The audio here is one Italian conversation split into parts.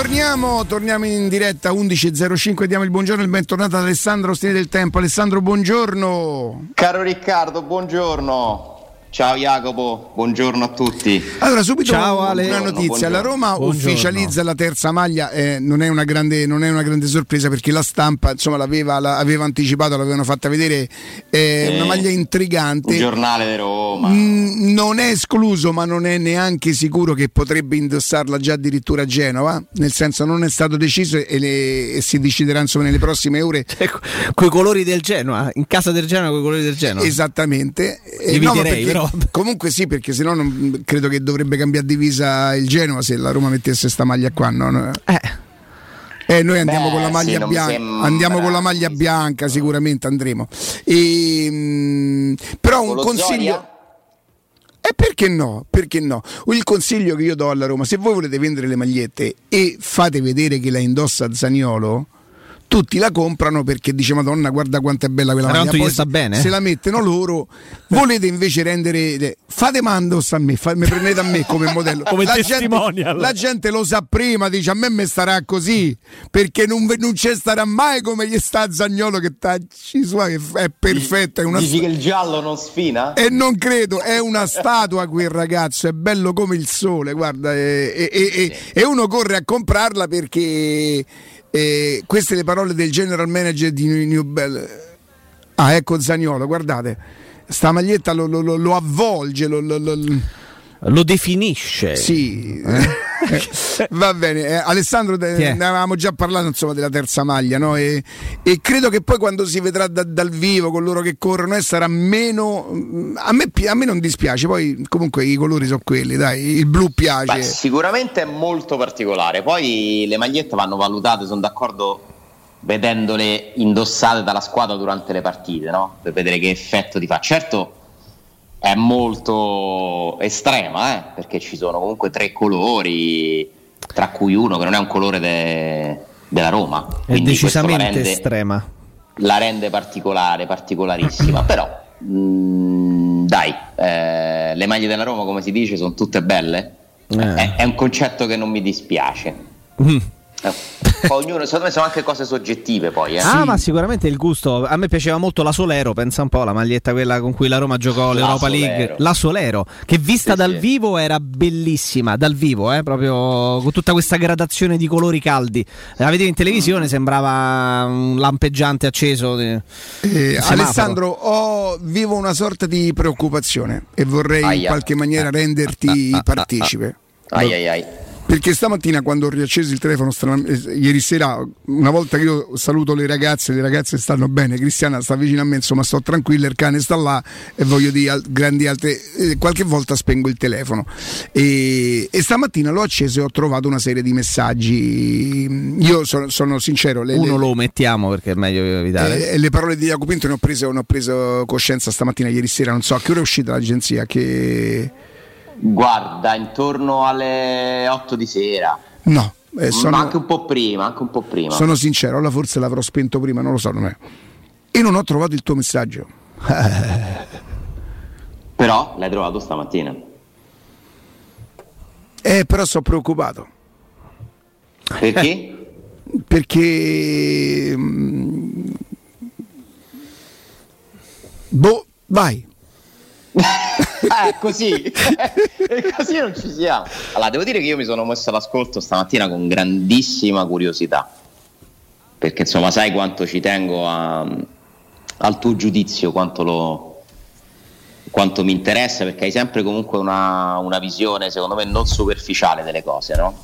Torniamo, torniamo in diretta 11.05, diamo il buongiorno e il bentornato ad Alessandro Ostini del Tempo. Alessandro, buongiorno. Caro Riccardo, buongiorno. Ciao Jacopo, buongiorno a tutti. Allora, subito Ciao, Ale. una notizia: Buongiorno. la Roma Buongiorno. ufficializza la terza maglia. eh, non, è una grande, non è una grande sorpresa perché la stampa insomma, l'aveva, la- aveva anticipato, l'avevano fatta vedere. È una maglia Il intrigante. giornale di Roma. Mm, non è escluso, ma non è neanche sicuro che potrebbe indossarla già addirittura a Genova. Nel senso, non è stato deciso e, le- e si deciderà insomma nelle prossime ore. Coi colori del Genoa, in casa del Genoa, coi colori del Genoa. Esattamente, Eh, ma perché- però. Comunque sì, perché sennò non, credo che dovrebbe cambiare divisa il Genova se la Roma mettesse sta maglia qua. no? No. Eh, Eh, noi andiamo Beh, con la sì, maglia mi bianca, sembra- andiamo con la maglia sì, sì. bianca, sicuramente andremo. E, mm, però un consiglio. Zoria? E perché no? Perché no? Il consiglio che io do alla Roma, se voi volete vendere le magliette e fate vedere che la indossa Zaniolo, tutti la comprano perché dice Madonna guarda quanto è bella quella Però maglia. Poi sta se- bene. Se la mettono loro, volete invece rendere... Fate mandos a me, fa- mi prendete a me come modello. Come la testimonial. Gente, la gente lo sa prima, dice a me mi starà così, perché non, non ci starà mai come gli sta Zagnolo che tacci sua, che è perfetta, è una Dici che il giallo non sfina? e non credo, è una statua quel ragazzo, è bello come il sole, guarda, e, e- e- e uno corre a comprarla perché eh, queste le parole del general manager di New, Bell. Ah, ecco Zaniolo, guardate, sta maglietta lo- lo- lo avvolge, lo- lo- definisce. sì. Va bene, eh, Alessandro, ne avevamo già parlato insomma, della terza maglia no? e, e credo che poi quando si vedrà da- dal vivo con loro che corrono eh, sarà meno... mm, A me, pi- a me non dispiace, poi comunque i colori sono quelli, dai, il blu piace. Beh, sicuramente è molto particolare. Poi le magliette vanno valutate, sono d'accordo, vedendole indossate dalla squadra durante le partite, no? Per vedere che effetto ti fa. Certo è molto estrema, eh? perché ci sono comunque tre colori, tra cui uno che non è un colore de- della Roma. È Quindi questo la decisamente rende- estrema. la rende particolare, particolarissima. Però, mm, dai, eh, le maglie della Roma, come si dice, sono tutte belle. Eh. È, è un concetto che non mi dispiace. Mm. Eh, poi ognuno, secondo me sono anche cose soggettive poi. Eh. Ah, ma sicuramente il gusto. A me piaceva molto la Solero, pensa un po', la maglietta quella con cui la Roma giocò l'Europa Solero. League. La Solero, che vista Sì, dal sì. vivo era bellissima, dal vivo, eh, proprio con tutta questa gradazione di colori caldi. La vedevi in televisione, sembrava un lampeggiante acceso. di- Eh, semaforo. Alessandro, ho- vivo una sorta di preoccupazione e vorrei in Aia. qualche maniera renderti partecipe. Ai ai ai. Perché stamattina quando ho riacceso il telefono, stran- eh, ieri sera, una volta che io saluto le ragazze, le ragazze stanno bene, Cristiana sta vicino a me, insomma sto tranquilla, il cane sta là e voglio dire al- grandi altre, eh, qualche volta spengo il telefono. E, e stamattina l'ho acceso e ho trovato una serie di messaggi. Io sono, sono sincero, le, Uno le- lo mettiamo perché è meglio evitare. eh, le parole di Jacopo Pinto ne ho, preso, ne ho preso coscienza stamattina, ieri sera, non so a che ora è uscita l'agenzia, che... Guarda, intorno alle 8 di sera. No, eh, sono... Anche un po' prima, anche un po' prima. Sono sincero, allora forse l'avrò spento prima, non lo so. Non è. E non ho trovato il tuo messaggio. Però l'hai trovato stamattina. Eh, però sono preoccupato. Perché? Perché. mm, Boh, vai. Eh, così, e così non ci siamo. Allora, devo dire che io mi sono messo all'ascolto stamattina con grandissima curiosità, perché insomma sai quanto ci tengo a- al tuo giudizio, quanto, lo, quanto mi interessa, perché hai sempre comunque una, una visione, secondo me, non superficiale delle cose, no?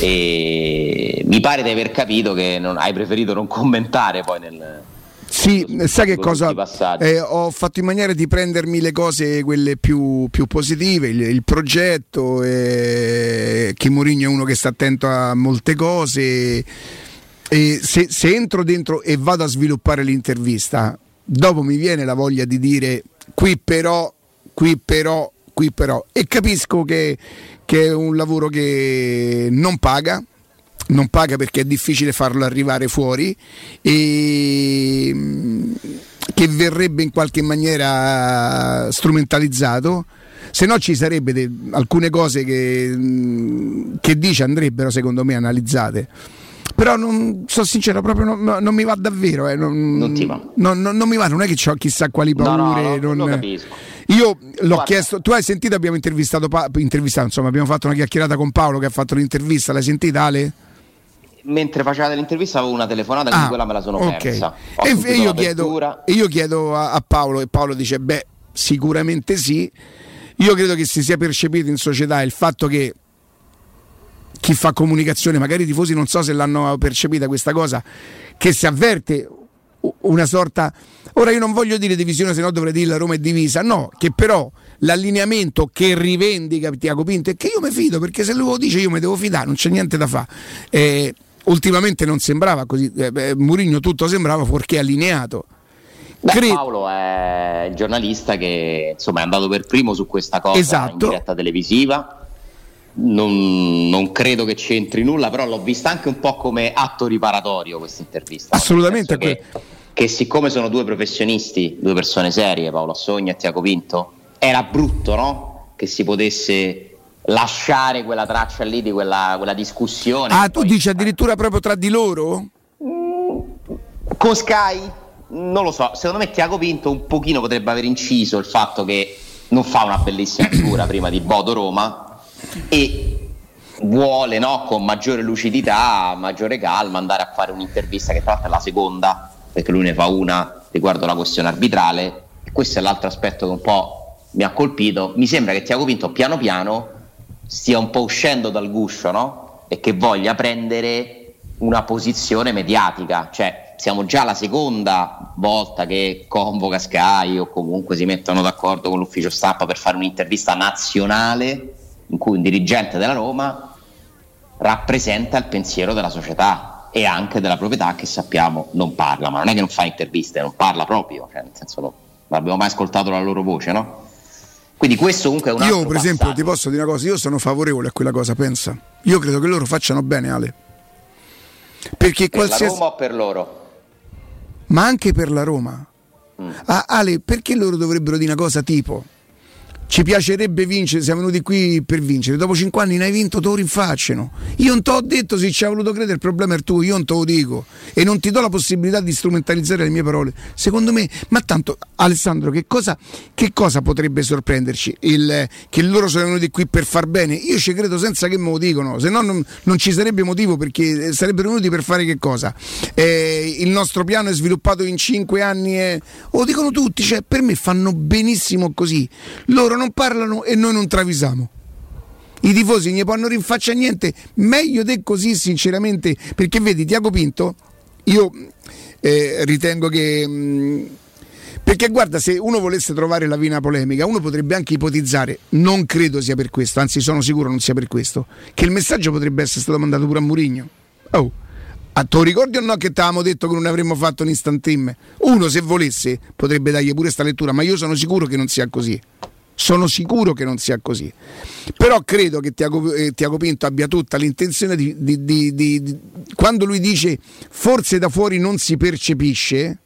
E mi pare di aver capito che non- hai preferito non commentare poi nel... Sì, Con sai che cosa? Eh, ho fatto in maniera di prendermi le cose quelle più, più positive, il, il progetto, eh, che Mourinho è uno che sta attento a molte cose. E se, se entro dentro e vado a sviluppare l'intervista, dopo mi viene la voglia di dire qui però, qui però, qui però. E capisco che, che è un lavoro che non paga, non paga perché è difficile farlo arrivare fuori e mm, che verrebbe in qualche maniera strumentalizzato se no ci sarebbe de- alcune cose che, mh, che dice andrebbero secondo me analizzate però non sono sincero, proprio non, non mi va davvero. Eh, non, non, ti va. Non, non, mi va, non è che ho chissà quali paure. No, no, non... capisco. Io l'ho Guarda. chiesto, tu hai sentito, abbiamo intervistato, intervistato, insomma, abbiamo fatto una chiacchierata con Paolo che ha fatto l'intervista, l'hai sentita Ale? Mentre faceva l'intervista avevo una telefonata, quindi ah, quella me la sono okay. persa. E, e, io chiedo, e, io chiedo, a, a Paolo e Paolo dice, beh, sicuramente sì. Io credo che si sia percepito in società il fatto che chi fa comunicazione, magari i tifosi non so se l'hanno percepita questa cosa, che si avverte una sorta... Ora io non voglio dire divisione, se no dovrei dire la Roma è divisa, no, che però l'allineamento che rivendica Tiago Pinto è che io mi fido, perché se lui lo dice io mi devo fidare, non c'è niente da fare. Eh, ultimamente non sembrava così, eh, Murigno tutto sembrava fuorché allineato. Beh, Cre- Paolo è il giornalista che insomma, è andato per primo su questa cosa esatto. in diretta televisiva non, non, credo che c'entri nulla, però l'ho vista anche un po' come atto riparatorio questa intervista. Assolutamente. Che, che, siccome sono due professionisti, due persone serie, Paolo Assogna e Tiago Pinto, era brutto no? che si potesse lasciare quella traccia lì di quella, quella discussione. Ah, tu dici addirittura proprio tra di loro? Mm, con Sky? Non lo so, secondo me Tiago Pinto un pochino potrebbe aver inciso il fatto che non fa una bellissima figura prima di Bodo Roma e vuole no, con maggiore lucidità, maggiore calma andare a fare un'intervista che tra l'altro è la seconda, perché lui ne fa una riguardo la questione arbitrale e questo è l'altro aspetto che un po' mi ha colpito. Mi sembra che Tiago Pinto piano piano stia un po' uscendo dal guscio no? e che voglia prendere una posizione mediatica, cioè siamo già la seconda volta che convoca Sky o comunque si mettono d'accordo con l'ufficio stampa per fare un'intervista nazionale in cui un dirigente della Roma rappresenta il pensiero della società e anche della proprietà che sappiamo non parla, ma non è che non fa interviste, non parla proprio, cioè nel senso non, non abbiamo mai ascoltato la loro voce, no? Quindi questo comunque è un Io per esempio passaggio. ti posso dire una cosa, io sono favorevole a quella cosa, pensa. Io credo che loro facciano bene Ale. Perché per qualsiasi... la Roma o per loro? Ma anche per la Roma. Mm. Ah, Ale, perché loro dovrebbero dire una cosa tipo ci piacerebbe vincere, siamo venuti qui per vincere. Dopo cinque anni ne hai vinto, te lo rinfacciano. Io non ti ho detto se ci ha voluto credere, il problema è tuo, io non te lo dico. E non ti do la possibilità di strumentalizzare le mie parole. Secondo me, ma tanto Alessandro, che cosa, che cosa potrebbe sorprenderci? Il, che loro sono venuti qui per far bene? Io ci credo senza che me lo dicono, se no non, non ci sarebbe motivo perché sarebbero venuti per fare che cosa? Eh, il nostro piano è sviluppato in cinque anni e lo dicono tutti, cioè per me fanno benissimo così. Loro non parlano e noi non travisiamo. I tifosi ne possono rinfacciare niente, meglio di così sinceramente, perché vedi Tiago Pinto, io eh, ritengo che... Mh, mm, perché guarda, se uno volesse trovare la vina polemica, uno potrebbe anche ipotizzare, non credo sia per questo, anzi sono sicuro non sia per questo, che il messaggio potrebbe essere stato mandato pure a Murigno. Oh, a te ricordi o no che ti avevamo detto che non avremmo fatto un instant team? Uno se volesse potrebbe dargli pure questa lettura, ma io sono sicuro che non sia così. Sono sicuro che non sia così. Però credo che Tiago, eh, Tiago Pinto abbia tutta l'intenzione di, di, di, di, Quando lui dice forse da fuori non si percepisce,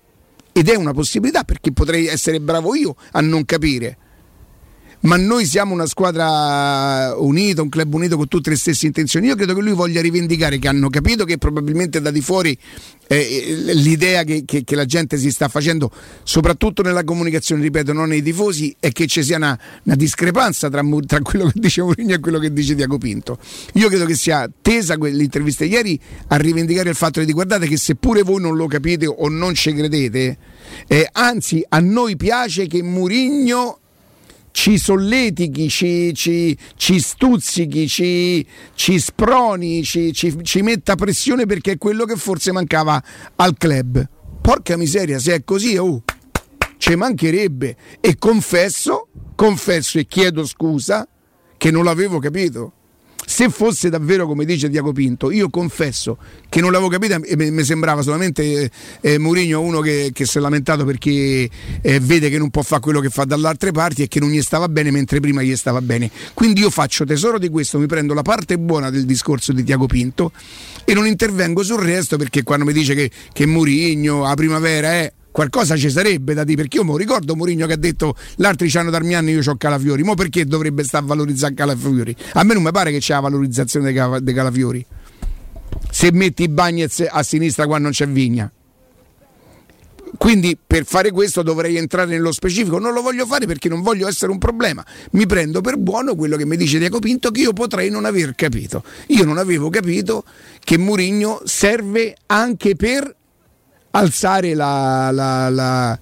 ed è una possibilità perché potrei essere bravo io a non capire ma noi siamo una squadra unita, un club unito con tutte le stesse intenzioni. Io credo che lui voglia rivendicare che hanno capito che probabilmente da di fuori eh, eh, l'idea che, che, che, la gente si sta facendo, soprattutto nella comunicazione, ripeto, non nei tifosi, è che ci sia una, una discrepanza tra, tra, quello che dice Mourinho e quello che dice Diaco Pinto. Io credo che sia tesa l'intervista ieri a rivendicare il fatto di guardate che seppure voi non lo capite o non ci credete, eh, anzi a noi piace che Mourinho ci solletichi, ci, ci, ci stuzzichi, ci, ci sproni, ci, ci, metta pressione perché è quello che forse mancava al club. Porca miseria, se è così, oh, ci mancherebbe. E confesso, confesso e chiedo scusa che non l'avevo capito se fosse davvero come dice Diaco Pinto, io confesso che non l'avevo capita e mi sembrava solamente eh, eh, Mourinho uno che, che, si è lamentato perché eh, vede che non può fare quello che fa dalle altre parti e che non gli stava bene mentre prima gli stava bene. Quindi io faccio tesoro di questo, mi prendo la parte buona del discorso di Diaco Pinto e non intervengo sul resto perché quando mi dice che, che Mourinho a primavera è qualcosa ci sarebbe da dire perché io mi ricordo Mourinho che ha detto l'altri c'hanno Darmian io ho Calafiori ma perché dovrebbe stare a valorizzare Calafiori? A me non mi pare che c'è la valorizzazione dei Calafiori. Se metti i Bagnets a sinistra quando non c'è Vigna. Quindi per fare questo dovrei entrare nello specifico, non lo voglio fare perché non voglio essere un problema. Mi prendo per buono quello che mi dice Diego Pinto che io potrei non aver capito. Io non avevo capito che Murigno serve anche per alzare la, la, la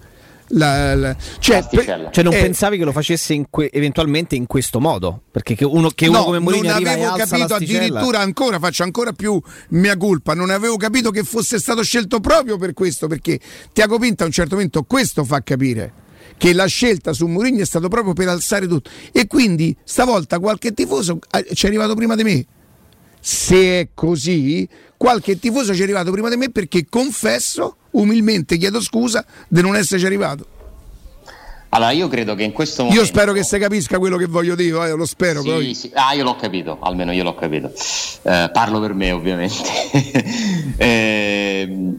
la, la, cioè, pe- cioè, non eh, pensavi che lo facesse in que- eventualmente in questo modo? Perché che uno, che uno no, come Mourinho non avevo capito addirittura ancora, faccio ancora più mia colpa, non avevo capito che fosse stato scelto proprio per questo, perché Tiago Pinta a un certo momento questo fa capire che la scelta su Mourinho è stato proprio per alzare tutto e quindi stavolta qualche tifoso eh, ci è arrivato prima di me. Se è così, qualche tifoso ci è arrivato prima di me perché confesso umilmente chiedo scusa di non esserci arrivato. Allora, io credo che in questo momento. Io spero che si capisca quello che voglio dire, eh, lo spero. Sì, sì. Ah, io l'ho capito, almeno io l'ho capito. Eh, parlo per me, ovviamente. eh,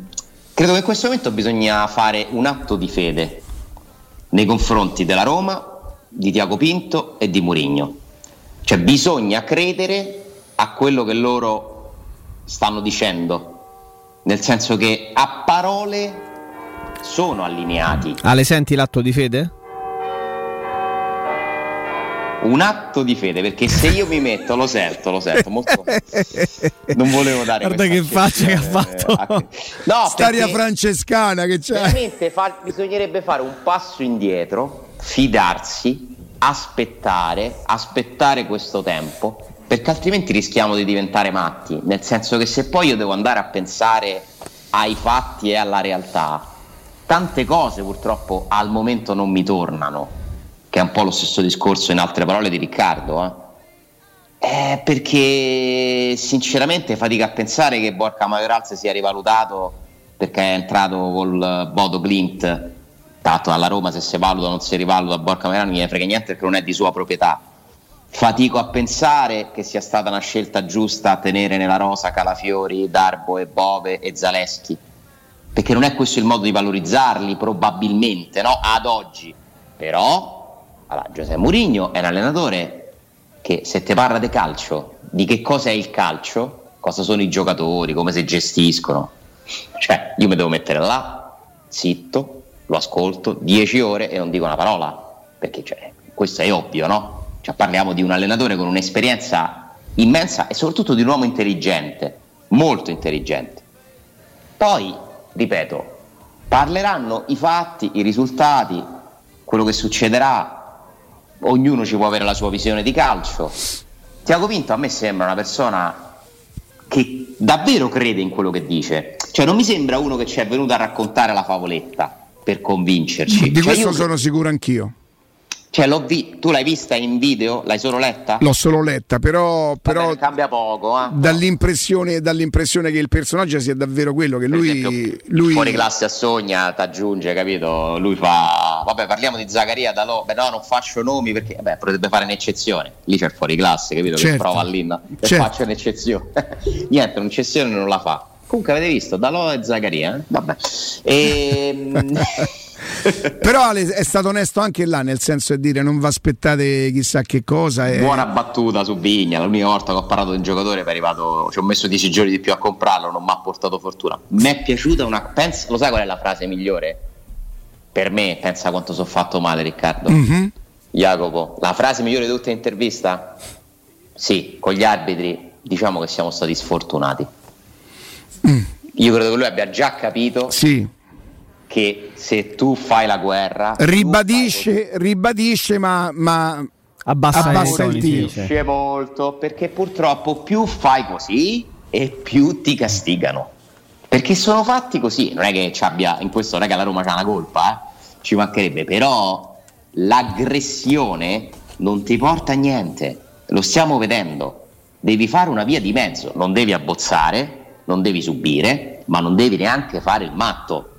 credo che in questo momento bisogna fare un atto di fede nei confronti della Roma, di Tiago Pinto e di Murigno. Cioè, bisogna credere a quello che loro stanno dicendo nel senso che a parole sono allineati. Ale, senti l'atto di fede? Un atto di fede, perché se io mi metto, lo sento, lo sento molto. non volevo dare Guarda che faccia che ha fatto. Eh, no, Staria francescana che c'è. Veramente fa, bisognerebbe fare un passo indietro, fidarsi, aspettare, aspettare questo tempo perché altrimenti rischiamo di diventare matti, nel senso che se poi io devo andare a pensare ai fatti e alla realtà, tante cose purtroppo al momento non mi tornano, che è un po' lo stesso discorso in altre parole di Riccardo. Eh? Eh, perché sinceramente fatica a pensare che Borca Majoral sia rivalutato perché è entrato col Bodo Clint tanto alla Roma se si valuta o non si rivaluta Borca Majoral non gli frega niente perché non è di sua proprietà Fatico a pensare che sia stata una scelta giusta tenere nella rosa Calafiori, Darbo e Bove e Zaleschi, perché non è questo il modo di valorizzarli, probabilmente, no? Ad oggi. Però, allora, Giuseppe Mourinho è un allenatore che se ti parla di calcio, di che cosa è il calcio, cosa sono i giocatori, come si gestiscono, cioè io mi devo mettere là, zitto, lo ascolto 10 ore e non dico una parola, perché cioè, questo è ovvio, no? Cioè, parliamo di un allenatore con un'esperienza immensa e soprattutto di un uomo intelligente, molto intelligente. Poi, ripeto, parleranno i fatti, i risultati, quello che succederà, ognuno ci può avere la sua visione di calcio. Tiago Pinto a me sembra una persona che davvero crede in quello che dice, cioè non mi sembra uno che ci è venuto a raccontare la favoletta per convincerci. Di cioè, questo sono sicuro anch'io. Cioè, vi- tu l'hai vista in video? L'hai solo letta? L'ho solo letta, però, però Vabbè, cambia poco. Eh? Dall'impressione, dall'impressione, che il personaggio sia davvero quello che lui, esempio, lui... fuori classe a Sogna ti aggiunge, capito? Lui fa vabbè, parliamo di Zaccaria da Beh, no, non faccio nomi perché vabbè, potrebbe fare un'eccezione. Lì c'è fuori classe, capito? Certo. Che prova lì e certo. faccio un'eccezione. Niente, un'eccezione non la fa. Comunque avete visto Dalò e Zaccaria, eh? Vabbè. E... Però Ale è stato onesto anche là, nel senso di dire non vi aspettate chissà che cosa. E... Buona battuta su Vigna, l'unica volta che ho parlato di un giocatore è arrivato, ci ho messo 10 giorni di più a comprarlo, non mi ha portato fortuna. Mi è piaciuta una... Pensa, lo sai qual è la frase migliore? Per me, pensa quanto sono fatto male Riccardo. Mm-hmm. Jacopo, la frase migliore di tutta l'intervista? Sì, con gli arbitri diciamo che siamo stati sfortunati. Mm. Io credo che lui abbia già capito sì che se tu fai la guerra ribadisce, ribadisce ma, ma abbassa, abbassa il dice. Molto perché purtroppo più fai così e più ti castigano. Perché sono fatti così non è che ci abbia in questo non è che la Roma c'ha una colpa eh? ci mancherebbe però l'aggressione non ti porta a niente. Lo stiamo vedendo. Devi fare una via di mezzo. Non devi abbozzare non devi subire ma non devi neanche fare il matto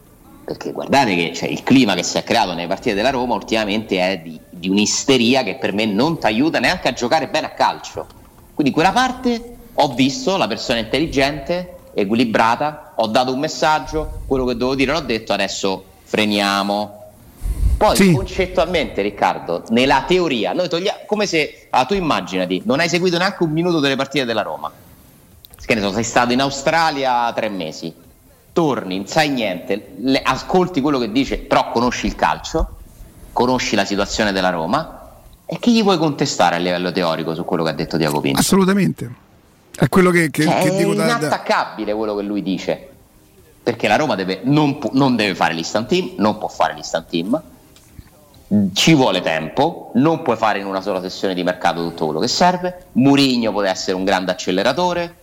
perché guardate che cioè, il clima che si è creato nelle partite della Roma ultimamente è di, di un'isteria che per me non ti aiuta neanche a giocare bene a calcio. Quindi quella parte ho visto la persona intelligente, equilibrata, ho dato un messaggio, quello che dovevo dire l'ho detto, adesso freniamo. Poi sì. concettualmente, Riccardo, nella teoria, noi togliamo come se ah, tu immaginati, non hai seguito neanche un minuto delle partite della Roma. Che ne so, sei stato in Australia tre mesi, torni, non sai niente, le, ascolti quello che dice, però conosci il calcio, conosci la situazione della Roma e che gli puoi contestare a livello teorico su quello che ha detto Diaco Pinto? Assolutamente. È quello che, che, cioè, che dico da, da... È inattaccabile quello che lui dice. Perché la Roma deve, non, pu- non deve fare l'instant team, non può fare l'instant team, ci vuole tempo, non puoi fare in una sola sessione di mercato tutto quello che serve. Murigno può essere un grande acceleratore,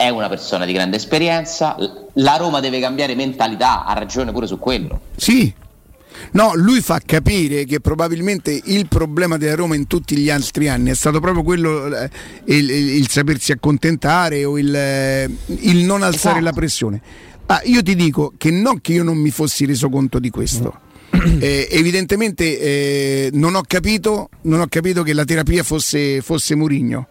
è una persona di grande esperienza, la Roma deve cambiare mentalità, ha ragione pure su quello. Sì, No, lui fa capire che probabilmente il problema della Roma in tutti gli altri anni è stato proprio quello eh, il, il, il, sapersi accontentare o il, eh, il non alzare esatto. la pressione. Ah, io ti dico che non che io non mi fossi reso conto di questo. Eh, evidentemente eh, non, ho capito, non, ho capito, che la terapia fosse, fosse Murigno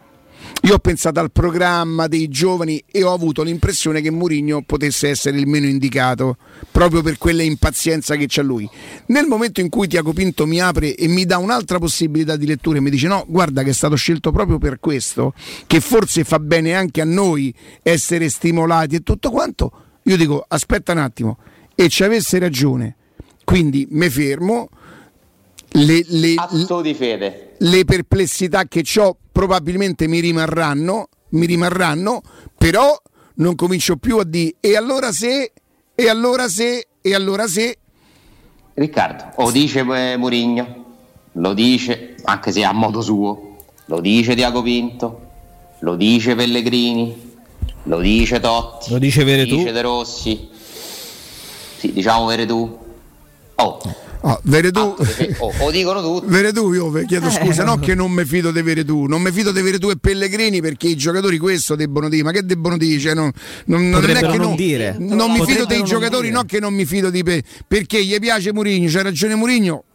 io ho pensato al programma dei giovani e ho avuto l'impressione che Mourinho potesse essere il meno indicato, proprio per quella impazienza che c'ha lui. Nel momento in cui Tiago Pinto mi apre e mi dà un'altra possibilità di lettura e mi dice no, guarda che è stato scelto proprio per questo, che forse fa bene anche a noi essere stimolati e tutto quanto, io dico aspetta un attimo, e ci avesse ragione. Quindi mi fermo. Le, le, Atto di fede. Le perplessità che ho probabilmente mi rimarranno, mi rimarranno, però non comincio più a dire e allora se, e allora se, e allora se. Riccardo, lo dice eh, Murigno, lo dice, anche se a modo suo, lo dice Diaco Pinto, lo dice Pellegrini, lo dice Totti, lo dice lo dice De Rossi, sì, diciamo Veretù. Oh, Oh, Veredù, ah, oh, lo dicono tutti. Veredù, io chiedo eh. scusa, no che non mi fido di Veredù, non mi fido di Veredù e Pellegrini perché i giocatori questo debbono dire, ma che debbono dire? Cioè, non, non, non, è che non, non dire. Non mi fido dei giocatori, no che non mi fido di pe- perché gli piace Murigno, c'ha ragione Murigno,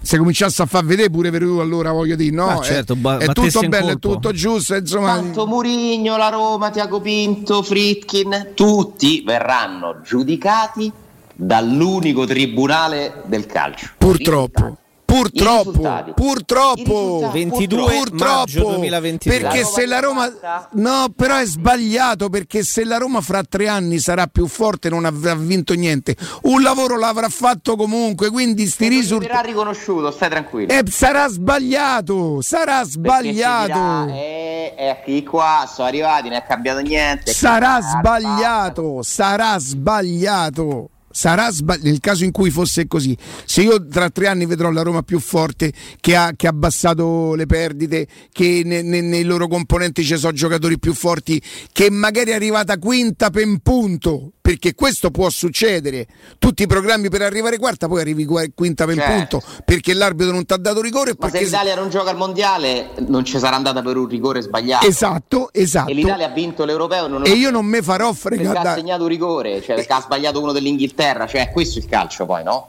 se cominciasse a far vedere pure per lui allora voglio dire no ah, certo, ba- è, tutto bello è tutto giusto insomma tanto Murigno la Roma Tiago Pinto Fritkin tutti verranno giudicati dall'unico tribunale del calcio. Purtroppo. Purtroppo, purtroppo, 22 purtroppo, 2023. perché se la Roma no, però è sbagliato perché se la Roma fra tre anni sarà più forte non avrà vinto niente. Un lavoro l'avrà fatto comunque, quindi sti risultati sarà riconosciuto, stai tranquillo. Eh, sarà sbagliato, sarà sbagliato. Dirà, eh, eh, qui qua sono arrivati, non è cambiato niente. Sarà sbagliato, sarà sbagliato sarà sbagliato nel caso in cui fosse così. Se io tra tre anni vedrò la Roma più forte, che ha, che ha abbassato le perdite, che ne, ne, nei loro componenti ci sono giocatori più forti, che magari è arrivata quinta per un punto, perché questo può succedere. Tutti i programmi per arrivare quarta, poi arrivi quinta per un certo. punto, perché l'arbitro non ti ha dato rigore. Ma se l'Italia non gioca al mondiale, non ci sarà andata per un rigore sbagliato. Esatto, esatto. E l'Italia ha vinto l'europeo. Non e io non me farò fregare. Perché ha segnato un rigore, cioè perché ha sbagliato uno dell'Inghilterra Inghilterra, cioè questo è il calcio poi, no?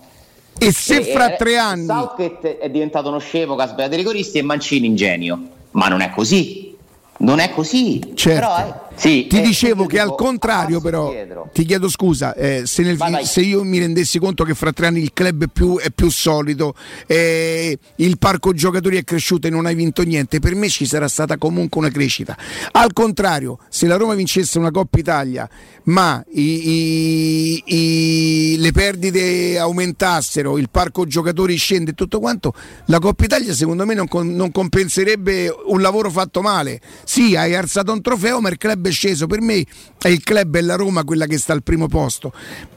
E se e, fra tre anni Southgate è diventato uno scemo che ha sbagliato i rigoristi e Mancini ingenio, ma non è così. Non è così. Certo. Però, eh, sì, ti eh, dicevo che al contrario, però, dietro. ti chiedo scusa, eh, se, nel, se, io mi rendessi conto che fra tre anni il club è più, è più solido, eh, il parco giocatori è cresciuto e non hai vinto niente, per me ci sarà stata comunque una crescita. Al contrario, se la Roma vincesse una Coppa Italia, ma i, i, i, le perdite aumentassero, il parco giocatori scende e tutto quanto, la Coppa Italia secondo me non, non compenserebbe un lavoro fatto male. Sì, hai alzato un trofeo, ma il club è sceso. Per me è il club e la Roma quella che sta al primo posto.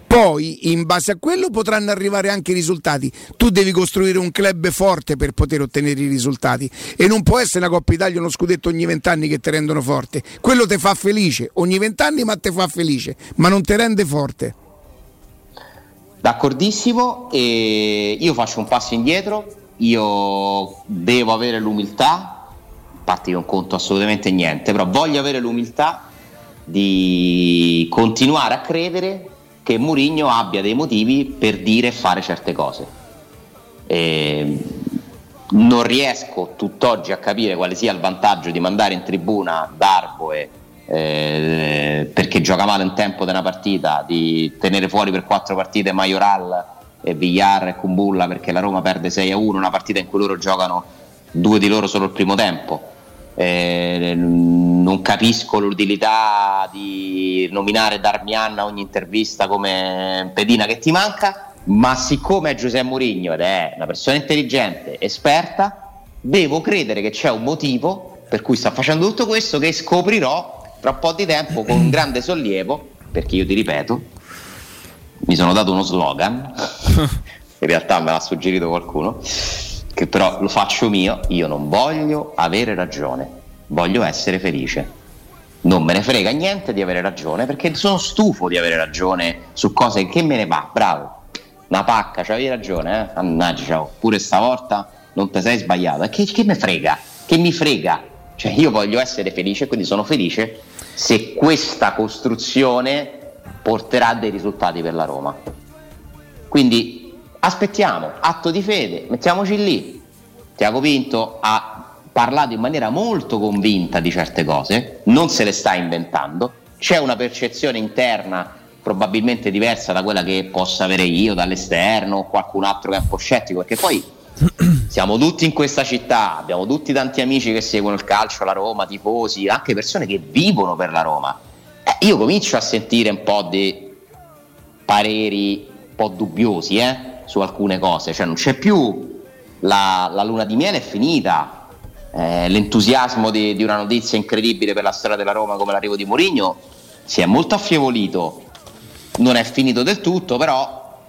Poi, in base a quello, potranno arrivare anche i risultati. Tu devi costruire un club forte per poter ottenere i risultati. E non può essere una Coppa Italia uno scudetto ogni vent'anni che ti rendono forte. Quello ti fa felice, ogni vent'anni, ma ti fa felice, ma non ti rende forte. D'accordissimo, e io faccio un passo indietro. Io devo avere l'umiltà, infatti non conto assolutamente niente, però voglio avere l'umiltà di continuare a credere che Mourinho abbia dei motivi per dire e fare certe cose. E non riesco tutt'oggi a capire quale sia il vantaggio di mandare in tribuna Darboe eh, perché gioca male un tempo una partita, di tenere fuori per quattro partite Majoral e Villar e Kumbulla perché la Roma perde 6 a 1, una partita in cui loro giocano due di loro solo il primo tempo. Eh, non capisco l'utilità di nominare Darmian a ogni intervista come pedina che ti manca, ma siccome è Giuseppe Mourinho ed è una persona intelligente, esperta, devo credere che c'è un motivo per cui sta facendo tutto questo che scoprirò tra un po' di tempo con grande sollievo, perché io ti ripeto, mi sono dato uno slogan, in realtà me l'ha suggerito qualcuno, che però lo faccio mio, io non voglio avere ragione, voglio essere felice. Non me ne frega niente di avere ragione perché sono stufo di avere ragione su cose che me ne va, bravo. Una pacca, c'avevi ragione, eh? Mannaggia, pure stavolta non ti sei sbagliato. Che, che mi frega? Che mi frega? Cioè io voglio essere felice, quindi sono felice se questa costruzione porterà dei risultati per la Roma. Quindi aspettiamo, atto di fede, mettiamoci lì. Tiago Pinto ha parlato in maniera molto convinta di certe cose, non se le sta inventando, c'è una percezione interna probabilmente diversa da quella che possa avere io dall'esterno o qualcun altro che è un po' scettico, perché poi siamo tutti in questa città, abbiamo tutti tanti amici che seguono il calcio, la Roma, tifosi, anche persone che vivono per la Roma. Eh, io comincio a sentire un po' di pareri un po' dubbiosi eh, su alcune cose, cioè non c'è più la, la luna di miele, è finita, eh, l'entusiasmo di, di, una notizia incredibile per la storia della Roma come l'arrivo di Mourinho si è molto affievolito, non è finito del tutto, però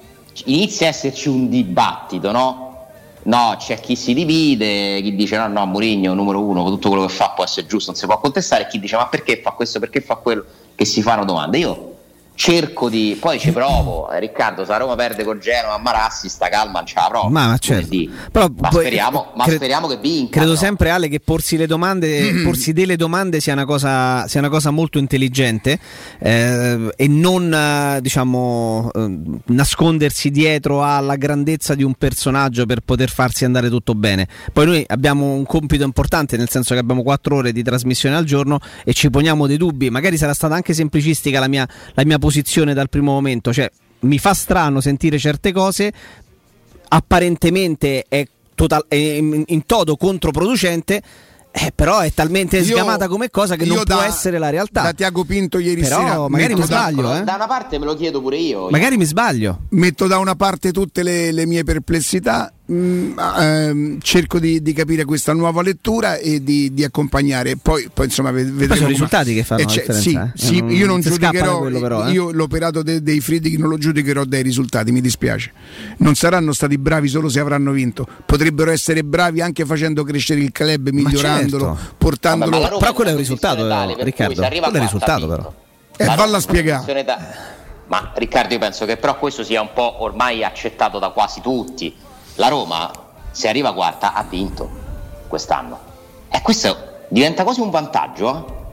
inizia a esserci un dibattito, no? No, c'è chi si divide, chi dice no, no, Mourinho numero uno, tutto quello che fa può essere giusto, non si può contestare, chi dice ma perché fa questo, perché fa quello, che si fanno domande. Io cerco di poi ci provo eh, Riccardo se la Roma perde con Genova a Marassi sta calma non ce la provo ma, certo. Però, ma, poi, speriamo, ma cre- speriamo, che vinca credo no? sempre Ale che porsi le domande mm. porsi delle domande sia una cosa, sia una cosa molto intelligente eh, e non eh, diciamo eh, nascondersi dietro alla grandezza di un personaggio per poter farsi andare tutto bene poi noi abbiamo un compito importante nel senso che abbiamo quattro ore di trasmissione al giorno e ci poniamo dei dubbi magari sarà stata anche semplicistica la mia, la mia posizione dal primo momento, cioè mi fa strano sentire certe cose, apparentemente è, total, è in, in toto controproducente. Eh, però è talmente sgamata come cosa che non da, può essere la realtà. Da Tiago Pinto ieri però, sera. Magari mi sbaglio. Da, eh? da una parte me lo chiedo pure io. Magari mi sbaglio. Metto da una parte tutte le, le mie perplessità Mm, ehm, cerco di, di, capire questa nuova lettura e di, di accompagnare. Poi, poi insomma, vedremo. Poi sono i risultati che fanno eh, cioè, Sì, eh? sì non, io non giudicherò. Quello, però, eh? Io l'operato de, dei Friedrich non lo giudicherò dai risultati, mi dispiace. Non saranno stati bravi solo se avranno vinto. Potrebbero essere bravi anche facendo crescere il club, migliorandolo, certo. portandolo. Vabbè, però quello è un risultato, tale, Riccardo. Quello è il risultato, però. E eh, valla a spiegare. Ma Riccardo, io penso che però questo sia un po' ormai accettato da quasi tutti. La Roma se arriva quarta ha vinto quest'anno. E questo diventa quasi un vantaggio. Eh?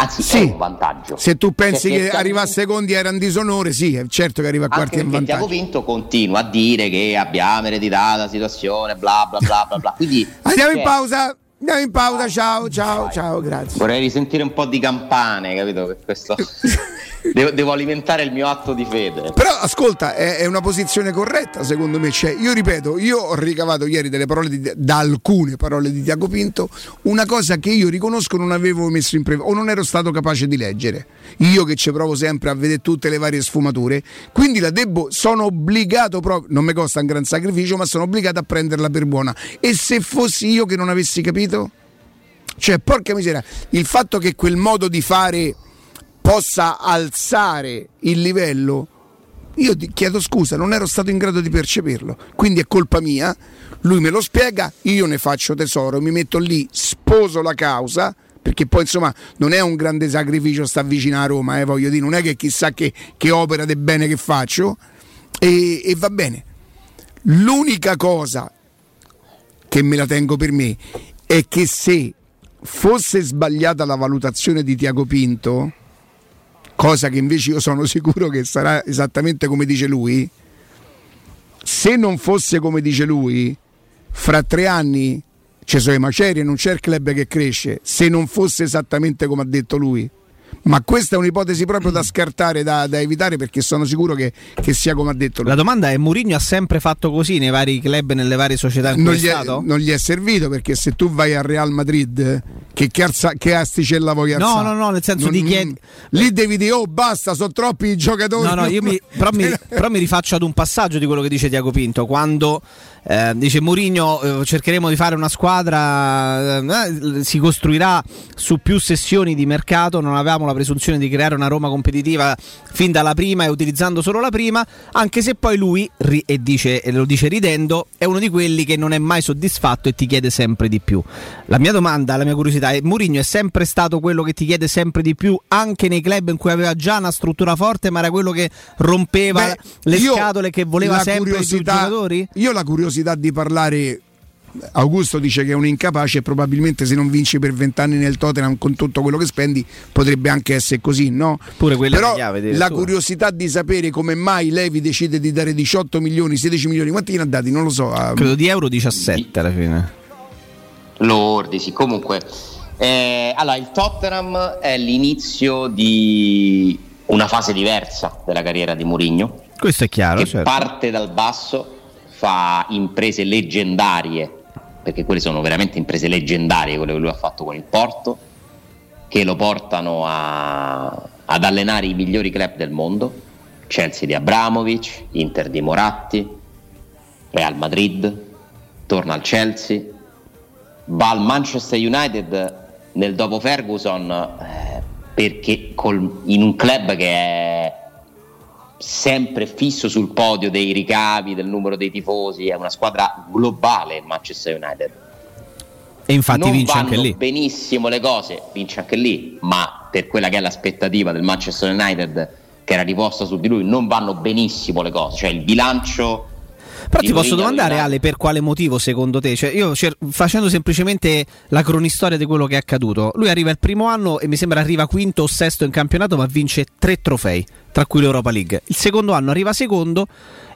Anzi, sì, è un vantaggio. Se tu pensi che arriva a secondi era un disonore, sì, è certo che arriva a quarti è un vantaggio. Tiago Vinto continua a dire che abbiamo ereditato la situazione, bla bla bla bla bla. Quindi, Andiamo cioè, in pausa. Andiamo in pausa, ciao, ciao, ciao, grazie. Vorrei risentire un po' di campane, capito? Per questo devo, devo, alimentare il mio atto di fede. Però ascolta, è, è una posizione corretta, secondo me. Cioè, io ripeto, io ho ricavato ieri di, da alcune parole di Tiago Pinto, una cosa che io riconosco non avevo messo in previsione o non ero stato capace di leggere. Io che ci provo sempre a vedere tutte le varie sfumature, quindi la debbo, sono obbligato proprio, non mi costa un gran sacrificio, ma sono obbligato a prenderla per buona. E se fossi io che non avessi capito? Cioè, porca miseria, il fatto che quel modo di fare possa alzare il livello, io ti chiedo scusa, non ero stato in grado di percepirlo, quindi è colpa mia, lui me lo spiega, io ne faccio tesoro, mi metto lì, sposo la causa, perché poi insomma non è un grande sacrificio sta vicino a Roma, eh, voglio dire, non è che chissà che, che opera del bene che faccio, e, e va bene. L'unica cosa che me la tengo per me è che se fosse sbagliata la valutazione di Tiago Pinto, cosa che invece io sono sicuro che sarà esattamente come dice lui, se non fosse come dice lui, fra tre anni ci sono i macerie, non c'è il club che cresce, se non fosse esattamente come ha detto lui. Ma questa è un'ipotesi proprio da scartare, da, da evitare, perché sono sicuro che, che, sia come ha detto lui. La domanda è: Mourinho ha sempre fatto così nei vari club e nelle varie società in non cui è è, stato? non gli è servito perché se tu vai al Real Madrid, che, carza, che asticella vuoi alzare? No, no, no, nel senso non, di chied... Lì devi dire, oh basta, sono troppi i giocatori. No, no, io mi, però, mi, però mi rifaccio ad un passaggio di quello che dice Tiago Pinto. Quando eh, dice Mourinho eh, cercheremo di fare una squadra, eh, si costruirà su più sessioni di mercato, non avevamo la presunzione di creare una Roma competitiva fin dalla prima e utilizzando solo la prima, anche se poi lui, ri- e, dice, e lo dice ridendo, è uno di quelli che non è mai soddisfatto e ti chiede sempre di più. La mia domanda, la mia curiosità è, Mourinho è sempre stato quello che ti chiede sempre di più, anche nei club in cui aveva già una struttura forte, ma era quello che rompeva Beh, le scatole, che voleva sempre più giocatori? Io la curiosità curiosità di parlare Augusto dice che è un incapace e probabilmente se non vinci per vent'anni nel Tottenham con tutto quello che spendi potrebbe anche essere così, no? Pure quella Però chiave, la curiosità di sapere come mai Levi decide di dare 18 milioni, 16 milioni, quanti ne ha dati? Non lo so. A... Credo di euro 17 alla fine. Lordi, sì. Comunque, eh, allora il Tottenham è l'inizio di una fase diversa della carriera di Mourinho. Questo è chiaro. Che certo. parte dal basso fa imprese leggendarie, perché quelle sono veramente imprese leggendarie, quelle che lui ha fatto con il Porto, che lo portano a, ad allenare i migliori club del mondo, Chelsea di Abramovic, Inter di Moratti, Real Madrid, torna al Chelsea, va al Manchester United nel dopo Ferguson eh, perché col, in un club che è sempre fisso sul podio dei ricavi, del numero dei tifosi, è una squadra globale il Manchester United. E infatti non vince anche lì. benissimo le cose, vince anche lì, ma per quella che è l'aspettativa del Manchester United che era riposta su di lui, non vanno benissimo le cose, cioè il bilancio però ti posso domandare, Ale, per quale motivo secondo te? Cioè, io cer- facendo semplicemente la cronistoria di quello che è accaduto, lui arriva il primo anno e mi sembra arriva quinto o sesto in campionato, ma vince tre trofei, tra cui l'Europa League. Il secondo anno arriva secondo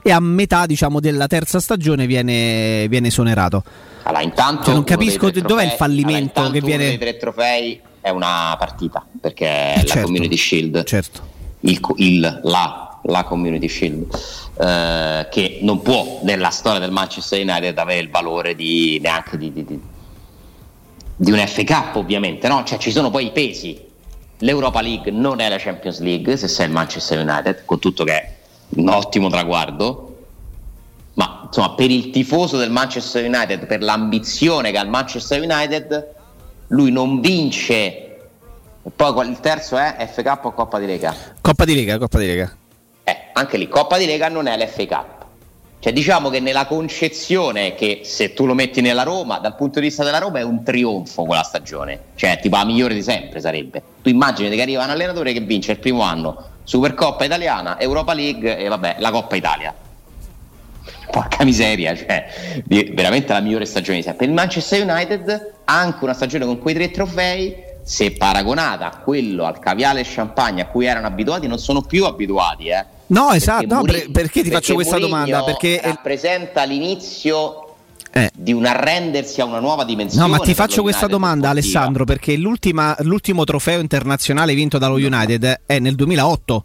e a metà diciamo, della terza stagione viene, viene esonerato. Allora, intanto cioè, non capisco dov'è trofei, il fallimento allora, che viene. Uno dei tre trofei è una partita perché eh, la certo, Community Shield. Certo. Il, il, la, la Community Shield eh, che non può nella storia del Manchester United avere il valore di neanche di, di, di, di un FK ovviamente, no? Cioè ci sono poi i pesi. L'Europa League non è la Champions League se sei il Manchester United, con tutto che è un ottimo traguardo, ma insomma per il tifoso del Manchester United, per l'ambizione che ha il Manchester United, lui non vince. E poi il terzo è FK o Coppa di Lega? Coppa di Lega, Coppa di Lega. Eh, anche lì, Coppa di Lega non è Cup. Cioè, diciamo che nella concezione che se tu lo metti nella Roma, dal punto di vista della Roma è un trionfo quella stagione, cioè tipo la migliore di sempre sarebbe. Tu immagini che arriva un allenatore che vince il primo anno Supercoppa italiana, Europa League e vabbè, la Coppa Italia. Porca miseria, cioè, veramente la migliore stagione di sempre. Il Manchester United ha anche una stagione con quei tre trofei se paragonata a quello al caviale e champagne a cui erano abituati, non sono più abituati. Eh. No, esatto, perché, no, Muri- perché ti faccio questa Murigno domanda? Perché rappresenta l'inizio eh. di un arrendersi a una nuova dimensione. No, ma ti faccio questa domanda, Alessandro, perché l'ultimo trofeo internazionale vinto dallo United è nel 2008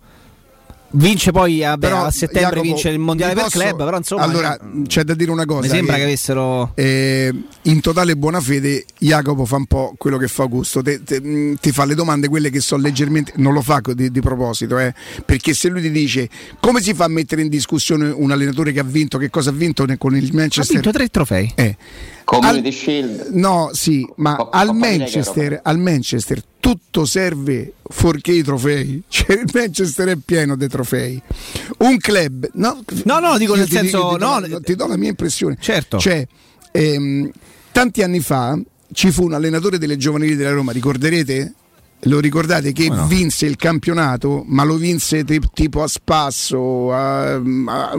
Vince poi a, però, a settembre Jacopo, vince il mondiale per posso, club, però insomma Allora, c'è da dire una cosa. Mi sembra che, che avessero eh, in totale buona fede Jacopo fa un po' quello che fa Augusto, te, te, mm, ti fa le domande quelle che sono leggermente non lo fa di, di proposito, eh, perché se lui ti dice come si fa a mettere in discussione un allenatore che ha vinto, che cosa ha vinto con il Manchester? Ha vinto tre trofei. Eh. Community al, Shield. No, sì, ma Cop- al, Manchester, al Manchester tutto serve fuorché i trofei. Cioè, il Manchester è pieno di trofei. Un club, no, no, no dico nel senso, ti, no, do, ti do la mia impressione. Certo. Cioè, ehm, tanti anni fa ci fu un allenatore delle giovanili della Roma, ricorderete? Lo ricordate che no. vinse il campionato, ma lo vinse tipo a spasso. A, a, a,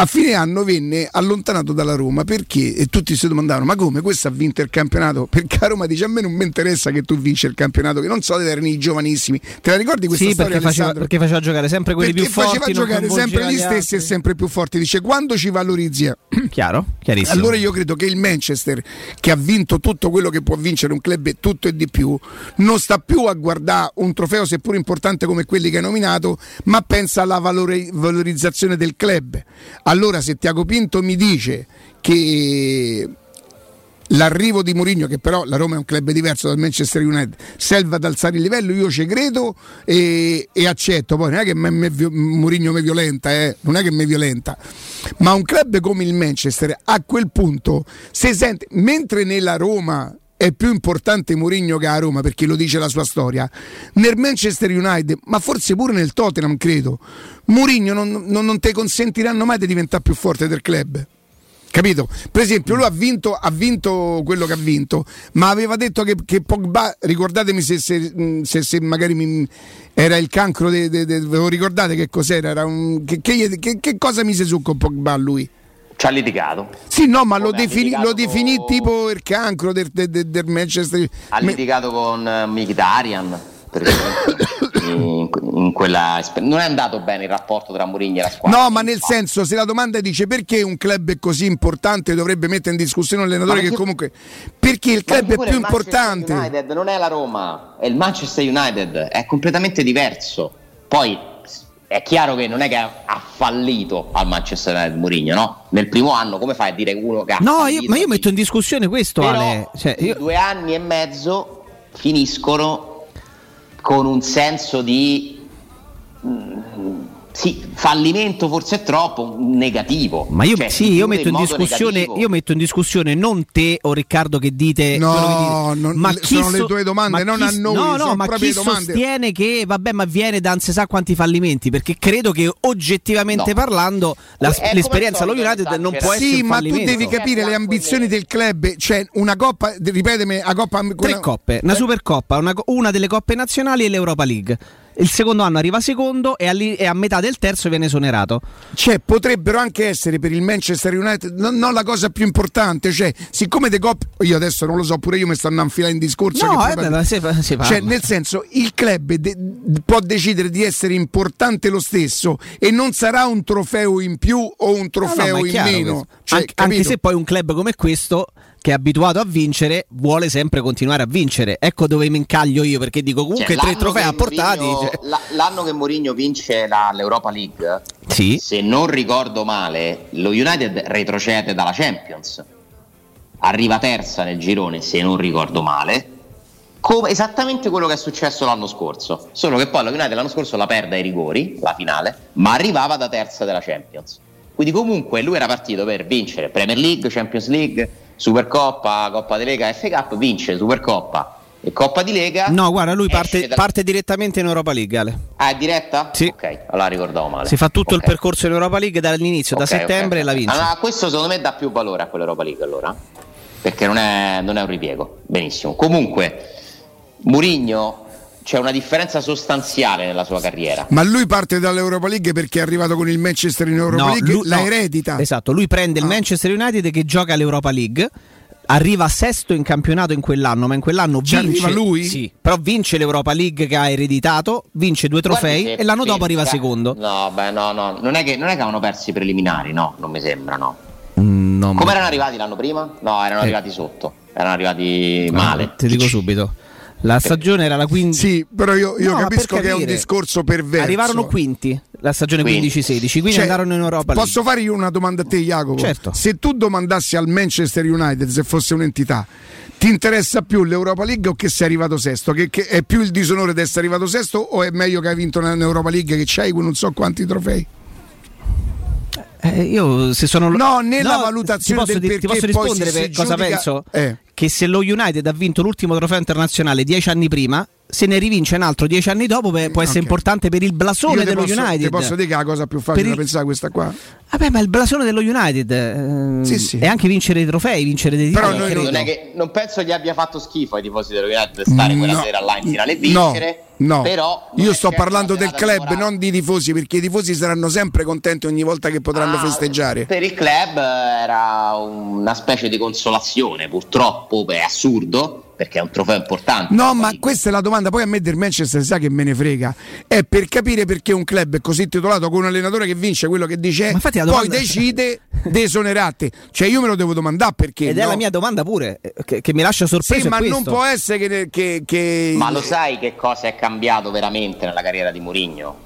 a fine anno venne allontanato dalla Roma perché e tutti si domandavano ma come? Questo ha vinto il campionato? Perché a Roma dice a me non mi interessa che tu vinci il campionato che non so erano i giovanissimi. Te la ricordi questa sì, storia perché faceva, perché faceva, giocare sempre quelli perché più forti faceva giocare sempre gli stessi e sempre più forti. Dice quando ci valorizzi chiaro chiarissimo. Allora io credo che il Manchester che ha vinto tutto quello che può vincere un club e tutto e di più non sta più a guardare un trofeo seppur importante come quelli che hai nominato ma pensa alla valore, valorizzazione del club allora se Tiago Pinto mi dice che l'arrivo di Mourinho, che però la Roma è un club diverso dal Manchester United, serve ad alzare il livello, io ci credo e, e accetto. Poi non è che Mourinho mi violenta, eh? non è che mi violenta, ma un club come il Manchester a quel punto si sente, mentre nella Roma è più importante Mourinho che a Roma perché lo dice la sua storia. Nel Manchester United, ma forse pure nel Tottenham, credo, Mourinho non, non, non ti consentiranno mai di diventare più forte del club. Capito? Per esempio, lui ha vinto, ha vinto, quello che ha vinto, ma aveva detto che, che Pogba, ricordatemi se, se, se, se magari mi, era il cancro, de, de, de, ve lo ricordate che cos'era? Era un, che, che, che, cosa mise su con Pogba lui? Ci ha litigato. Sì, no, ma lo, defini, lo definì con... tipo il cancro del, del, del Manchester. Ha litigato con uh, Mkhitaryan per in, in quella, non è andato bene il rapporto tra Mourinho e la squadra. No, ma nel senso, se la domanda dice perché un club è così importante dovrebbe mettere in discussione un allenatore che comunque perché il club è più importante. United non è la Roma, è il Manchester United, è completamente diverso. Poi è chiaro che non è che ha fallito al Manchester United Mourinho, no? Nel primo anno come fai a dire uno che ha No, io, ma io metto in discussione questo, Però, Ale. Cioè, io... due anni e mezzo finiscono con un senso di mm, sì, fallimento forse è troppo negativo. Ma io, cioè, sì, io, metto in io metto in discussione non te o Riccardo che dite. No, che non, ma chi sono so, le tue domande, non a noi. No, no, ma chi domande. sostiene che vabbè, ma viene da non si sa quanti fallimenti? Perché credo che oggettivamente no. parlando la, l'esperienza allo United non può essere. Sì, ma tu devi capire le ambizioni del club. Cioè, una coppa, ripetemi, a coppa. Tre coppe, una supercoppa, una, una delle coppe nazionali e l'Europa League il secondo anno arriva secondo e a, e a, metà del terzo viene esonerato. Cioè, potrebbero anche essere per il Manchester United non, non la cosa più importante. Cioè, siccome De Cop, io adesso non lo so, pure io mi stanno a infilare in discorso. No, eh, beh, si, si cioè, nel senso, il club de- può decidere di essere importante lo stesso e non sarà un trofeo in più o un trofeo no, no, in meno. Cioè, An- anche se poi un club come questo che è abituato a vincere vuole sempre continuare a vincere. Ecco dove mi incaglio io perché dico comunque cioè, tre trofei apportati. Cioè. L'anno che Mourinho vince la, l'Europa League, sì. se non ricordo male, lo United retrocede dalla Champions. Arriva terza nel girone, se non ricordo male. Come esattamente quello che è successo l'anno scorso. Solo che poi lo United l'anno scorso la perde ai rigori, la finale, ma arrivava da terza della Champions. Quindi comunque lui era partito per vincere Premier League, Champions League, Supercoppa, Coppa di Lega, Cup, vince Supercoppa e Coppa di Lega. No, guarda, lui parte, dal... parte, direttamente in Europa League. Ale. Ah, è diretta? Sì. Ok, allora ricordavo male. Si fa tutto okay. il percorso in Europa League dall'inizio, okay, da settembre okay, e la vince. Allora, questo secondo me dà più valore a quell'Europa League allora. Perché non è, non è un ripiego. Benissimo. Comunque, Murigno c'è una differenza sostanziale nella sua carriera. Ma lui parte dall'Europa League perché è arrivato con il Manchester in Europa no, League, lui, la no, eredita. Esatto, lui prende il ah. Manchester United che gioca all'Europa League. Arriva sesto in campionato in quell'anno, ma in quell'anno Ci vince. lui? Sì, però vince l'Europa League che ha ereditato, vince due trofei e l'anno dopo arriva secondo. No, beh, no, no, non è che, non è che avevano persi i preliminari, no, non mi sembra, no. Mm, no Come ma... erano arrivati l'anno prima? No, erano eh. arrivati sotto, erano arrivati male. Ah, ti dico subito. La stagione era la quinta. Sì, però io, io no, capisco che è un discorso perverso. Arrivarono quinti la stagione 15-16, quindi cioè, andarono in Europa. Posso fare io una domanda a te, Jacopo? Certo. Se tu domandassi al Manchester United se fosse un'entità, ti interessa più l'Europa League o che sei arrivato sesto? Che, che è più il disonore di essere arrivato sesto o è meglio che hai vinto un'Europa League che c'hai non so quanti trofei? Eh, io se sono no nella no, valutazione ti posso, del ti posso rispondere per cosa penso eh. Che se lo United ha vinto l'ultimo trofeo internazionale dieci anni prima se ne rivince un altro dieci anni dopo può essere okay. importante per il blasone dello posso, United. Ti posso dire che è la cosa più facile il... da pensare questa qua? Vabbè, ma il blasone dello United eh, sì, sì. è anche vincere i trofei, vincere dei titoli. Però non, che, non penso gli abbia fatto schifo ai tifosi dello United stare no, quella sera là in finale e vincere. No, no. Però io sto parlando del club, temporale. non di tifosi, perché i tifosi saranno sempre contenti ogni volta che potranno ah, festeggiare. Per il club era una specie di consolazione, purtroppo è assurdo perché è un trofeo importante. No, ma questa è la domanda. Poi a me del Manchester sa che me ne frega. È per capire perché un club è così titolato con un allenatore che vince quello che dice, poi domanda... decide di esonerarti. Cioè, io me lo devo domandare perché. Ed no? è la mia domanda pure, che, che mi lascia sorpreso. Sì, ma questo. non può essere che, che, che, Ma lo sai che cosa è cambiato veramente nella carriera di Mourinho?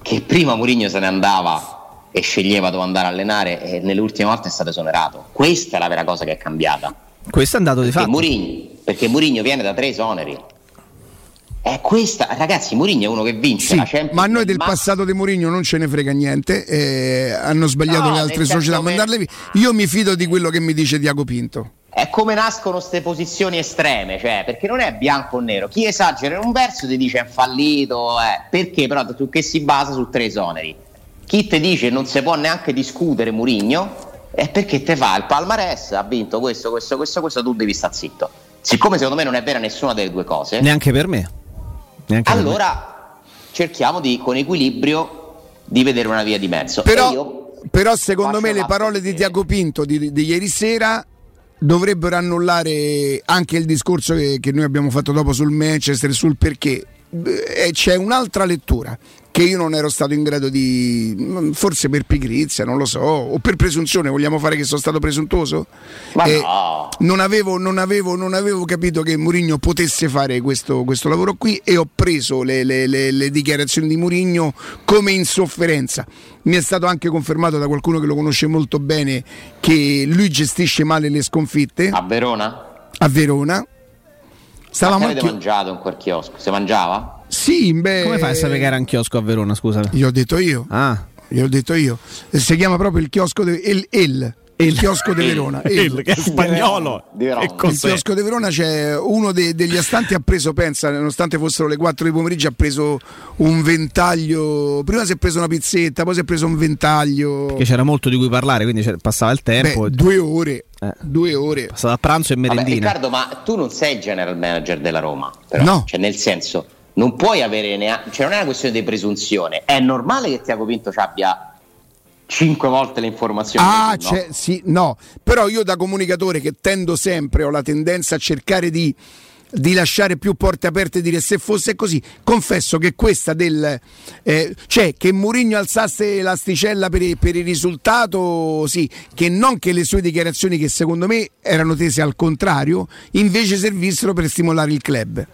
Che prima Mourinho se ne andava e sceglieva dove andare a allenare e nelle ultime volte è stato esonerato. Questa è la vera cosa che è cambiata. Questo è andato di fatto. Mourinho, perché Mourinho viene da tre esoneri. È questa, ragazzi, Mourinho è uno che vince sì, la Champions Ma a noi del ma... passato di Mourinho non ce ne frega niente. Eh, hanno sbagliato no, le altre società a mandarle via. Io mi fido di quello che mi dice Diago Pinto. È come nascono queste posizioni estreme, cioè, perché non è bianco o nero. Chi esagera in un verso ti dice è fallito, eh. perché però su che si basa su tre esoneri. Chi ti dice non si può neanche discutere Mourinho è perché te fa il palmarès, ha vinto questo, questo, questo, questo, tu devi stare zitto. Siccome secondo me non è vera nessuna delle due cose, neanche per me. Neanche allora per me. cerchiamo di, con equilibrio, di vedere una via di mezzo. Però, però secondo me le parole di Tiago Pinto di, di, ieri sera dovrebbero annullare anche il discorso che, che noi abbiamo fatto dopo sul Manchester, sul perché. Eh, c'è un'altra lettura che io non ero stato in grado di, forse per pigrizia, non lo so, o per presunzione, vogliamo fare che sono stato presuntuoso? Ma eh, no. non, avevo, non, avevo, non, avevo, capito che Murigno potesse fare questo, questo, lavoro qui e ho preso le, le, le, le dichiarazioni di Murigno come insofferenza. Mi è stato anche confermato da qualcuno che lo conosce molto bene che lui gestisce male le sconfitte. A Verona? A Verona. Stavamo Ma avete anche... mangiato in quel chiosco? Si mangiava? Sì, beh. Come fai a sapere che era un chiosco a Verona? Scusa. Io ho detto io. Ah. Io ho detto io. Si chiama proprio il chiosco de, el, el, il chiosco di Verona il, che è spagnolo il chiosco di Verona c'è uno de, degli astanti ha preso pensa nonostante fossero le 4 di pomeriggio ha preso un ventaglio prima si è preso una pizzetta poi si è preso un ventaglio perché c'era molto di cui parlare quindi passava il tempo Beh, due ore eh. due ore passava a pranzo e merendina Vabbè, Riccardo ma tu non sei il general manager della Roma però. no cioè nel senso non puoi avere neanche, cioè non è una questione di presunzione, è normale che Tiago Pinto abbia cinque volte le informazioni. Ah, no? sì, no, però io da comunicatore che tendo sempre, ho la tendenza a cercare di, di lasciare più porte aperte e dire se fosse così, confesso che questa del eh, cioè che Mourinho alzasse l'asticella per, per, il risultato, sì, che non che le sue dichiarazioni che secondo me erano tese al contrario, invece servissero per stimolare il club.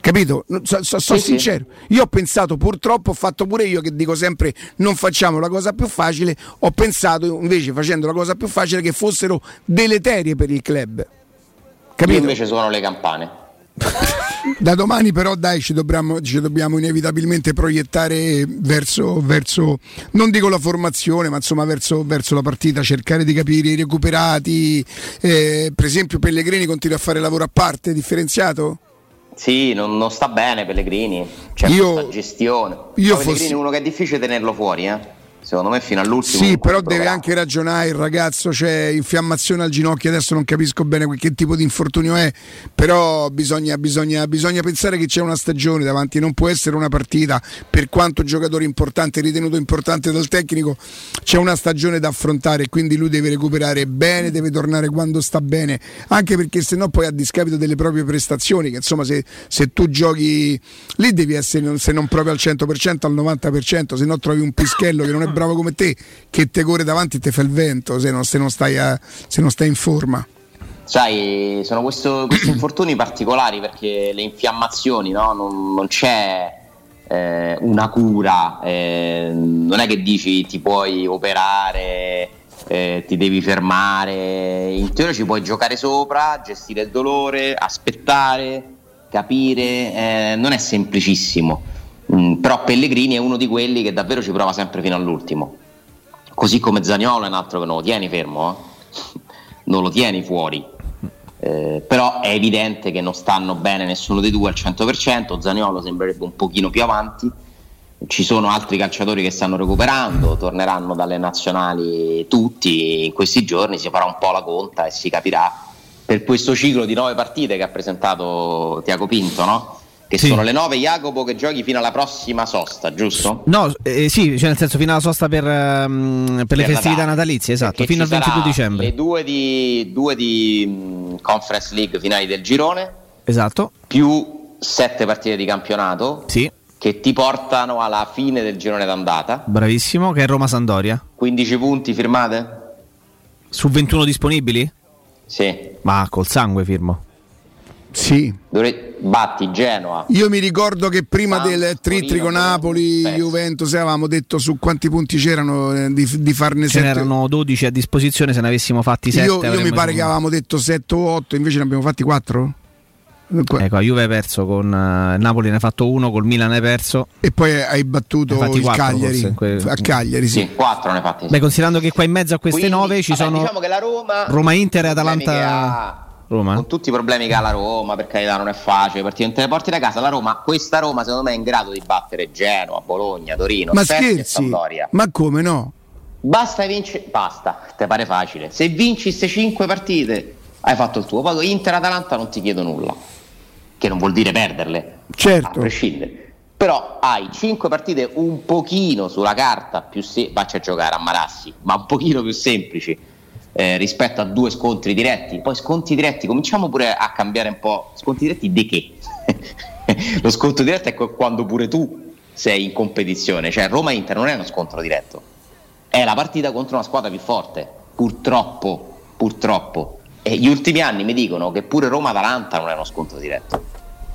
Capito? So, so, so sì, sincero. Sì. Io ho pensato, purtroppo, ho fatto pure io che dico sempre non facciamo la cosa più facile. Ho pensato invece, facendo la cosa più facile, che fossero deleterie per il club. Capito? Io invece suono le campane. da domani però dai ci dobbiamo, ci dobbiamo inevitabilmente proiettare verso, verso, non dico la formazione ma insomma verso, verso la partita cercare di capire i recuperati eh, per esempio Pellegrini continua a fare lavoro a parte differenziato? Sì, non, non sta bene Pellegrini, c'è io, questa gestione. Io Pellegrini è uno che è difficile tenerlo fuori, eh? Secondo me fino all'ultimo. Sì, però deve anche ragionare il ragazzo, c'è infiammazione al ginocchio, adesso non capisco bene che tipo di infortunio è, però bisogna, bisogna, bisogna pensare che c'è una stagione davanti, non può essere una partita, per quanto giocatore importante, ritenuto importante dal tecnico, c'è una stagione da affrontare, quindi lui deve recuperare bene, deve tornare quando sta bene, anche perché se no poi a discapito delle proprie prestazioni, che insomma se, se tu giochi lì devi essere se non proprio al 100% al 90%, se no trovi un pischello che non è bravo bravo come te che te corre davanti e te fa il vento se non, se non, stai, a, se non stai in forma. Sai, sono questo, questi infortuni particolari perché le infiammazioni, no? non, non, c'è eh, una cura, eh, non è che dici ti puoi operare, eh, ti devi fermare, in teoria ci puoi giocare sopra, gestire il dolore, aspettare, capire, eh, non è semplicissimo. Mm, però Pellegrini è uno di quelli che davvero ci prova sempre fino all'ultimo. Così come Zagnolo è un altro che non lo tieni fermo, eh? non lo tieni fuori. Eh, però è evidente che non stanno bene nessuno dei due al 100%, Zaniolo sembrerebbe un pochino più avanti, ci sono altri calciatori che stanno recuperando, torneranno dalle nazionali tutti in questi giorni, si farà un po' la conta e si capirà per questo ciclo di nove partite che ha presentato Tiago Pinto, no? Che sì. sono le 9 Jacopo che giochi fino alla prossima sosta, giusto? No, eh, sì, cioè nel senso fino alla sosta per, um, per, per le festività Natale. natalizie, esatto, Perché fino al 22 dicembre. Le due di, due di um, Conference League finali del girone. Esatto. Più sette partite di campionato. Sì. Che ti portano alla fine del girone d'andata. Bravissimo, che è Roma-Sandoria. 15 punti firmate? Su 21 disponibili? Sì. Ma col sangue firmo. Sì. Dovre... Batti Genoa. Io mi ricordo che prima San, del Trittrico Napoli, Juventus, avevamo detto su quanti punti c'erano eh, di, di farne 7. Ce n'erano 12 a disposizione, se ne avessimo fatti 7. Io, io mi pare che avevamo detto 7 o 8, invece ne abbiamo fatti 4. Ecco, la Juve hai perso con uh, Napoli ne ha fatto uno, col Milan hai perso. E poi hai battuto il Cagliari. Que... A Cagliari, sì. sì 4 ne fatti. Beh, considerando che qua in mezzo a queste Quindi, 9 ci vabbè, sono diciamo che la Roma Roma Inter e Atalanta Roma. Con tutti i problemi che ha la Roma, per carità non è facile, perché non te ne porti da casa. La Roma, questa Roma secondo me è in grado di battere Genoa, Bologna, Torino, Ma scherzi? Ma come no? Basta vincere, basta, te pare facile. Se vinci queste 5 partite, hai fatto il tuo. Poi Inter-Atalanta non ti chiedo nulla, che non vuol dire perderle, certo. a prescindere. Però hai 5 partite un pochino sulla carta più se- faccia a giocare a Marassi, ma un pochino più semplici eh, rispetto a due scontri diretti. Poi sconti diretti, cominciamo pure a cambiare un po'. Sconti diretti di che? Lo scontro diretto è quando pure tu sei in competizione, cioè Roma-Inter non è uno scontro diretto, è la partita contro una squadra più forte, purtroppo, purtroppo. E gli ultimi anni mi dicono che pure Roma-Atalanta non è uno scontro diretto,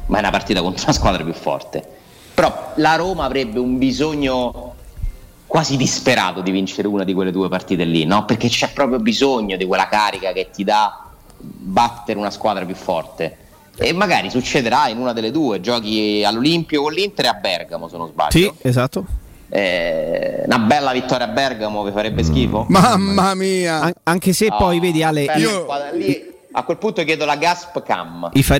ma è una partita contro una squadra più forte. Però la Roma avrebbe un bisogno quasi disperato di vincere una di quelle due partite lì, no? Perché c'è proprio bisogno di quella carica che ti dà battere una squadra più forte. E magari succederà in una delle due, giochi all'Olimpio con l'Inter e a Bergamo, se non sbaglio. Sì, esatto. Eh, una bella vittoria a Bergamo vi farebbe schifo? Mamma mia! An- anche se oh, poi vedi Ale, io... lì a quel punto chiedo la Gasp Cam. I, fa...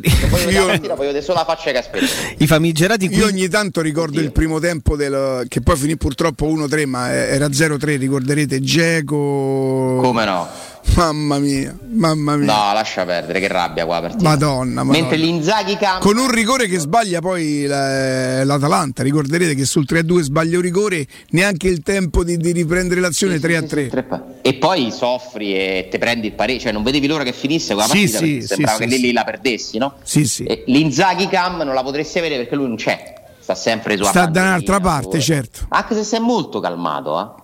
io... partita, poi solo la faccia che aspetta. I famigerati Io ogni tanto ricordo Oddio. il primo tempo del... che poi finì purtroppo 1-3, ma era 0-3, ricorderete Geco. Come no? Mamma mia, mamma mia. No, lascia perdere, che rabbia qua partita. Madonna, madonna. Mentre l'Inzaghi cambia. Con un rigore che sbaglia poi l'Atalanta. Ricorderete che sul 3-2 sbaglia un rigore, neanche il tempo di, di riprendere l'azione sì, 3-3. Sì, e poi soffri e ti prendi il pareggio, cioè non vedevi l'ora che finisse quella partita sì, sembrava che lì, lì la perdessi, no? Sì, sì. E L'Inzaghi cam non la potresti avere perché lui non c'è. Sta sempre su Sta da un'altra parte, certo. Anche se sei molto calmato, eh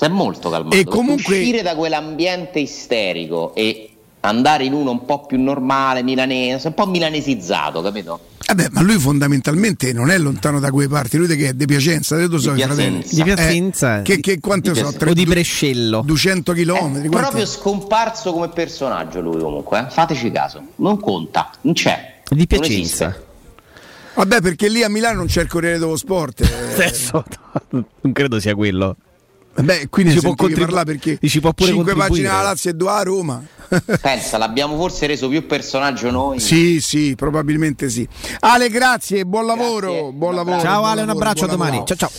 si è molto calmato. E comunque... Uscire da quell'ambiente isterico e andare in uno un po' più normale, milanese, un po' milanesizzato, capito? Vabbè, ma lui fondamentalmente non è lontano da quelle parti, lui che è di Piacenza, io so di fratelli. Di Piacenza. Eh, che, che quanto di so? o di Brescello. 200 km. È proprio scomparso come personaggio lui comunque, eh? fateci caso, non conta, non c'è. Di Piacenza. Vabbè, perché lì a Milano non c'è il Corriere dello Sport. Eh. Adesso non credo sia quello. Beh, quindi si può parlare perché ci può pure 5 pagine alla Lazio e 2 a Roma. Pensa, l'abbiamo forse reso più personaggio noi. Sì, sì, probabilmente sì. Ale, grazie, buon lavoro. Grazie. Buon lavoro ciao buon Ale, lavoro, un abbraccio a domani. Ciao ciao.